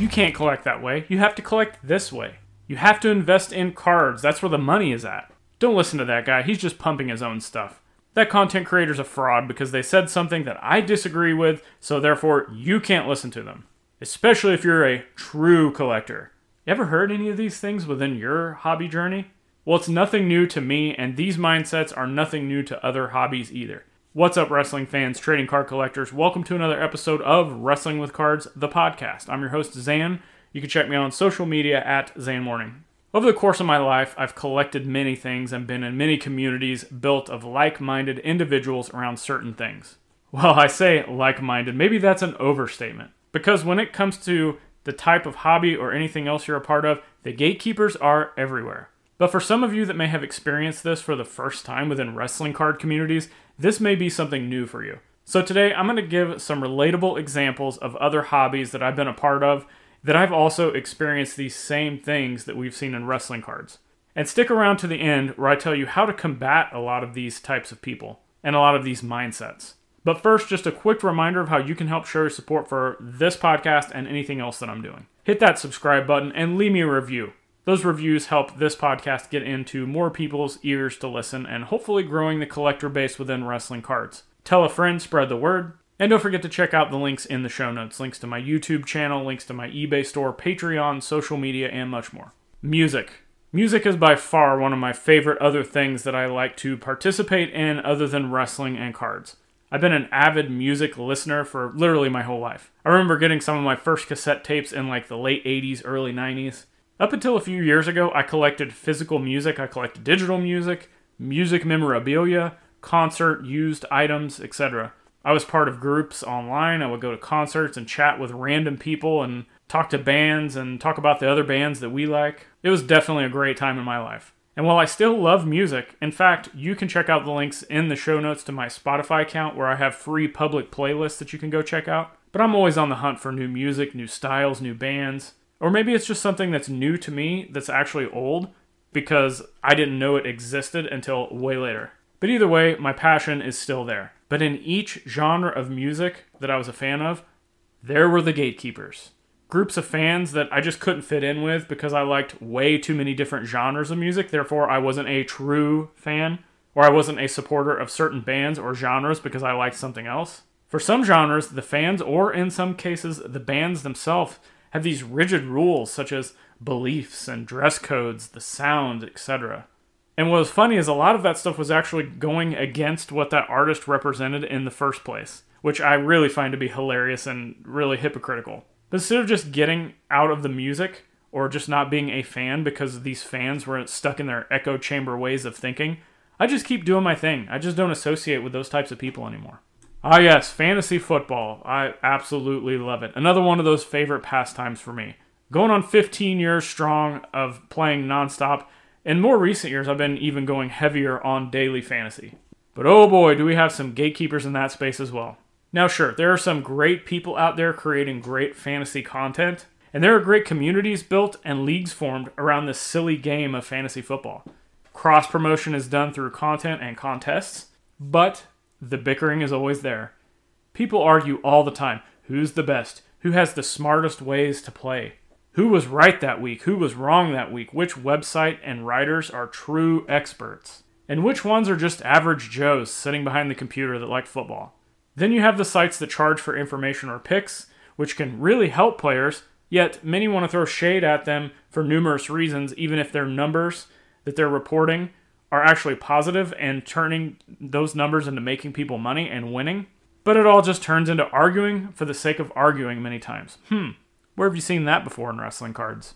You can't collect that way. You have to collect this way. You have to invest in cards. That's where the money is at. Don't listen to that guy. He's just pumping his own stuff. That content creator's a fraud because they said something that I disagree with, so therefore you can't listen to them. Especially if you're a true collector. You ever heard any of these things within your hobby journey? Well, it's nothing new to me, and these mindsets are nothing new to other hobbies either. What's up, wrestling fans, trading card collectors? Welcome to another episode of Wrestling with Cards, the podcast. I'm your host, Zhan. You can check me out on social media at Zhan Morning. Over the course of my life, I've collected many things and been in many communities built of like minded individuals around certain things. Well, I say like minded, maybe that's an overstatement. Because when it comes to the type of hobby or anything else you're a part of, the gatekeepers are everywhere. But for some of you that may have experienced this for the first time within wrestling card communities, this may be something new for you. So today I'm going to give some relatable examples of other hobbies that I've been a part of that I've also experienced these same things that we've seen in wrestling cards. And stick around to the end where I tell you how to combat a lot of these types of people and a lot of these mindsets. But first, just a quick reminder of how you can help show your support for this podcast and anything else that I'm doing. Hit that subscribe button and leave me a review. Those reviews help this podcast get into more people's ears to listen and hopefully growing the collector base within wrestling cards. Tell a friend, spread the word, and don't forget to check out the links in the show notes links to my YouTube channel, links to my eBay store, Patreon, social media, and much more. Music. Music is by far one of my favorite other things that I like to participate in other than wrestling and cards. I've been an avid music listener for literally my whole life. I remember getting some of my first cassette tapes in like the late 80s, early 90s. Up until a few years ago, I collected physical music, I collected digital music, music memorabilia, concert used items, etc. I was part of groups online. I would go to concerts and chat with random people and talk to bands and talk about the other bands that we like. It was definitely a great time in my life. And while I still love music, in fact, you can check out the links in the show notes to my Spotify account where I have free public playlists that you can go check out. But I'm always on the hunt for new music, new styles, new bands. Or maybe it's just something that's new to me that's actually old because I didn't know it existed until way later. But either way, my passion is still there. But in each genre of music that I was a fan of, there were the gatekeepers. Groups of fans that I just couldn't fit in with because I liked way too many different genres of music, therefore, I wasn't a true fan, or I wasn't a supporter of certain bands or genres because I liked something else. For some genres, the fans, or in some cases, the bands themselves, have these rigid rules such as beliefs and dress codes, the sound, etc. And what was funny is a lot of that stuff was actually going against what that artist represented in the first place, which I really find to be hilarious and really hypocritical. But instead of just getting out of the music or just not being a fan because these fans were stuck in their echo chamber ways of thinking, I just keep doing my thing. I just don't associate with those types of people anymore. Ah, yes, fantasy football. I absolutely love it. Another one of those favorite pastimes for me. Going on 15 years strong of playing nonstop. In more recent years, I've been even going heavier on daily fantasy. But oh boy, do we have some gatekeepers in that space as well. Now, sure, there are some great people out there creating great fantasy content, and there are great communities built and leagues formed around this silly game of fantasy football. Cross promotion is done through content and contests, but the bickering is always there. People argue all the time who's the best, who has the smartest ways to play, who was right that week, who was wrong that week, which website and writers are true experts, and which ones are just average Joes sitting behind the computer that like football. Then you have the sites that charge for information or picks, which can really help players, yet many want to throw shade at them for numerous reasons, even if their numbers that they're reporting are actually positive and turning those numbers into making people money and winning. But it all just turns into arguing for the sake of arguing many times. Hmm, where have you seen that before in wrestling cards?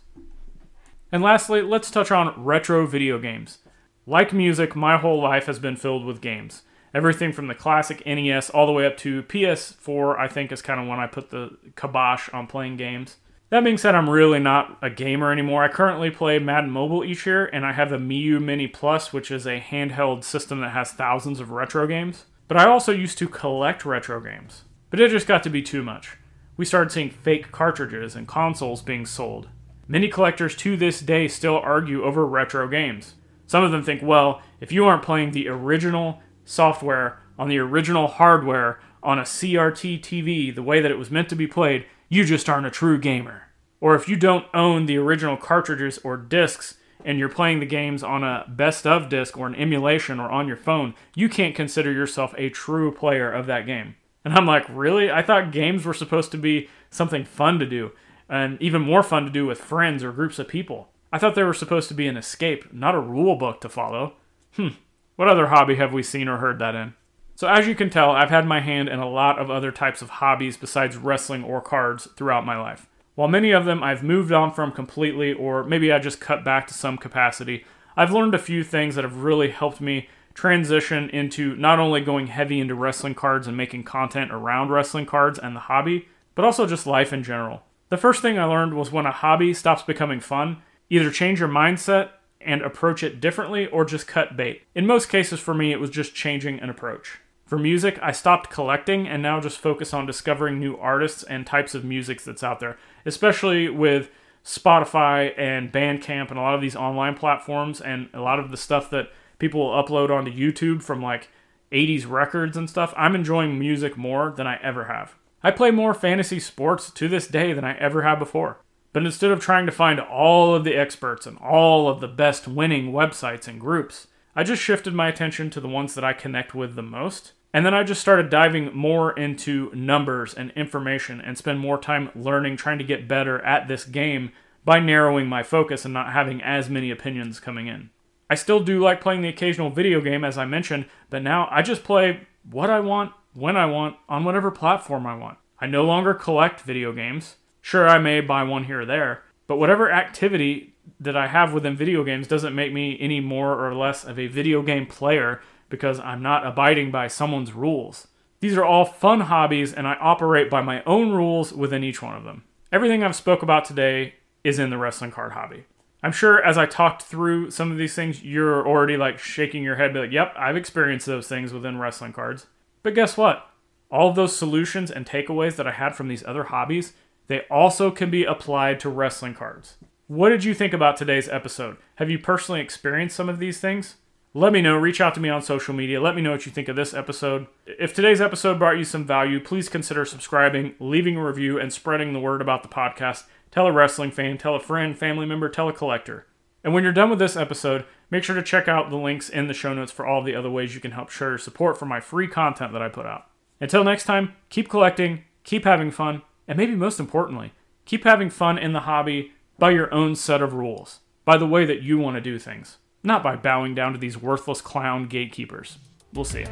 And lastly, let's touch on retro video games. Like music, my whole life has been filled with games. Everything from the classic NES all the way up to PS4, I think, is kind of when I put the kibosh on playing games. That being said, I'm really not a gamer anymore. I currently play Madden Mobile each year, and I have the Miyoo Mini Plus, which is a handheld system that has thousands of retro games. But I also used to collect retro games. But it just got to be too much. We started seeing fake cartridges and consoles being sold. Many collectors to this day still argue over retro games. Some of them think, well, if you aren't playing the original software on the original hardware on a CRT TV the way that it was meant to be played, you just aren't a true gamer. Or if you don't own the original cartridges or discs and you're playing the games on a best of disc or an emulation or on your phone, you can't consider yourself a true player of that game. And I'm like, really? I thought games were supposed to be something fun to do, and even more fun to do with friends or groups of people. I thought they were supposed to be an escape, not a rule book to follow. Hmm, what other hobby have we seen or heard that in? So, as you can tell, I've had my hand in a lot of other types of hobbies besides wrestling or cards throughout my life. While many of them I've moved on from completely, or maybe I just cut back to some capacity, I've learned a few things that have really helped me transition into not only going heavy into wrestling cards and making content around wrestling cards and the hobby, but also just life in general. The first thing I learned was when a hobby stops becoming fun, either change your mindset and approach it differently or just cut bait. In most cases, for me, it was just changing an approach. For music, I stopped collecting and now just focus on discovering new artists and types of music that's out there especially with Spotify and Bandcamp and a lot of these online platforms and a lot of the stuff that people will upload onto YouTube from like 80s records and stuff. I'm enjoying music more than I ever have. I play more fantasy sports to this day than I ever have before. But instead of trying to find all of the experts and all of the best winning websites and groups, I just shifted my attention to the ones that I connect with the most and then I just started diving more into numbers and information and spend more time learning, trying to get better at this game by narrowing my focus and not having as many opinions coming in. I still do like playing the occasional video game, as I mentioned, but now I just play what I want, when I want, on whatever platform I want. I no longer collect video games. Sure, I may buy one here or there, but whatever activity that I have within video games doesn't make me any more or less of a video game player because I'm not abiding by someone's rules. These are all fun hobbies and I operate by my own rules within each one of them. Everything I've spoke about today is in the wrestling card hobby. I'm sure as I talked through some of these things, you're already like shaking your head, be like, yep, I've experienced those things within wrestling cards. But guess what? All of those solutions and takeaways that I had from these other hobbies, they also can be applied to wrestling cards. What did you think about today's episode? Have you personally experienced some of these things? Let me know. Reach out to me on social media. Let me know what you think of this episode. If today's episode brought you some value, please consider subscribing, leaving a review, and spreading the word about the podcast. Tell a wrestling fan, tell a friend, family member, tell a collector. And when you're done with this episode, make sure to check out the links in the show notes for all the other ways you can help show your support for my free content that I put out. Until next time, keep collecting, keep having fun, and maybe most importantly, keep having fun in the hobby by your own set of rules, by the way that you want to do things not by bowing down to these worthless clown gatekeepers. We'll see.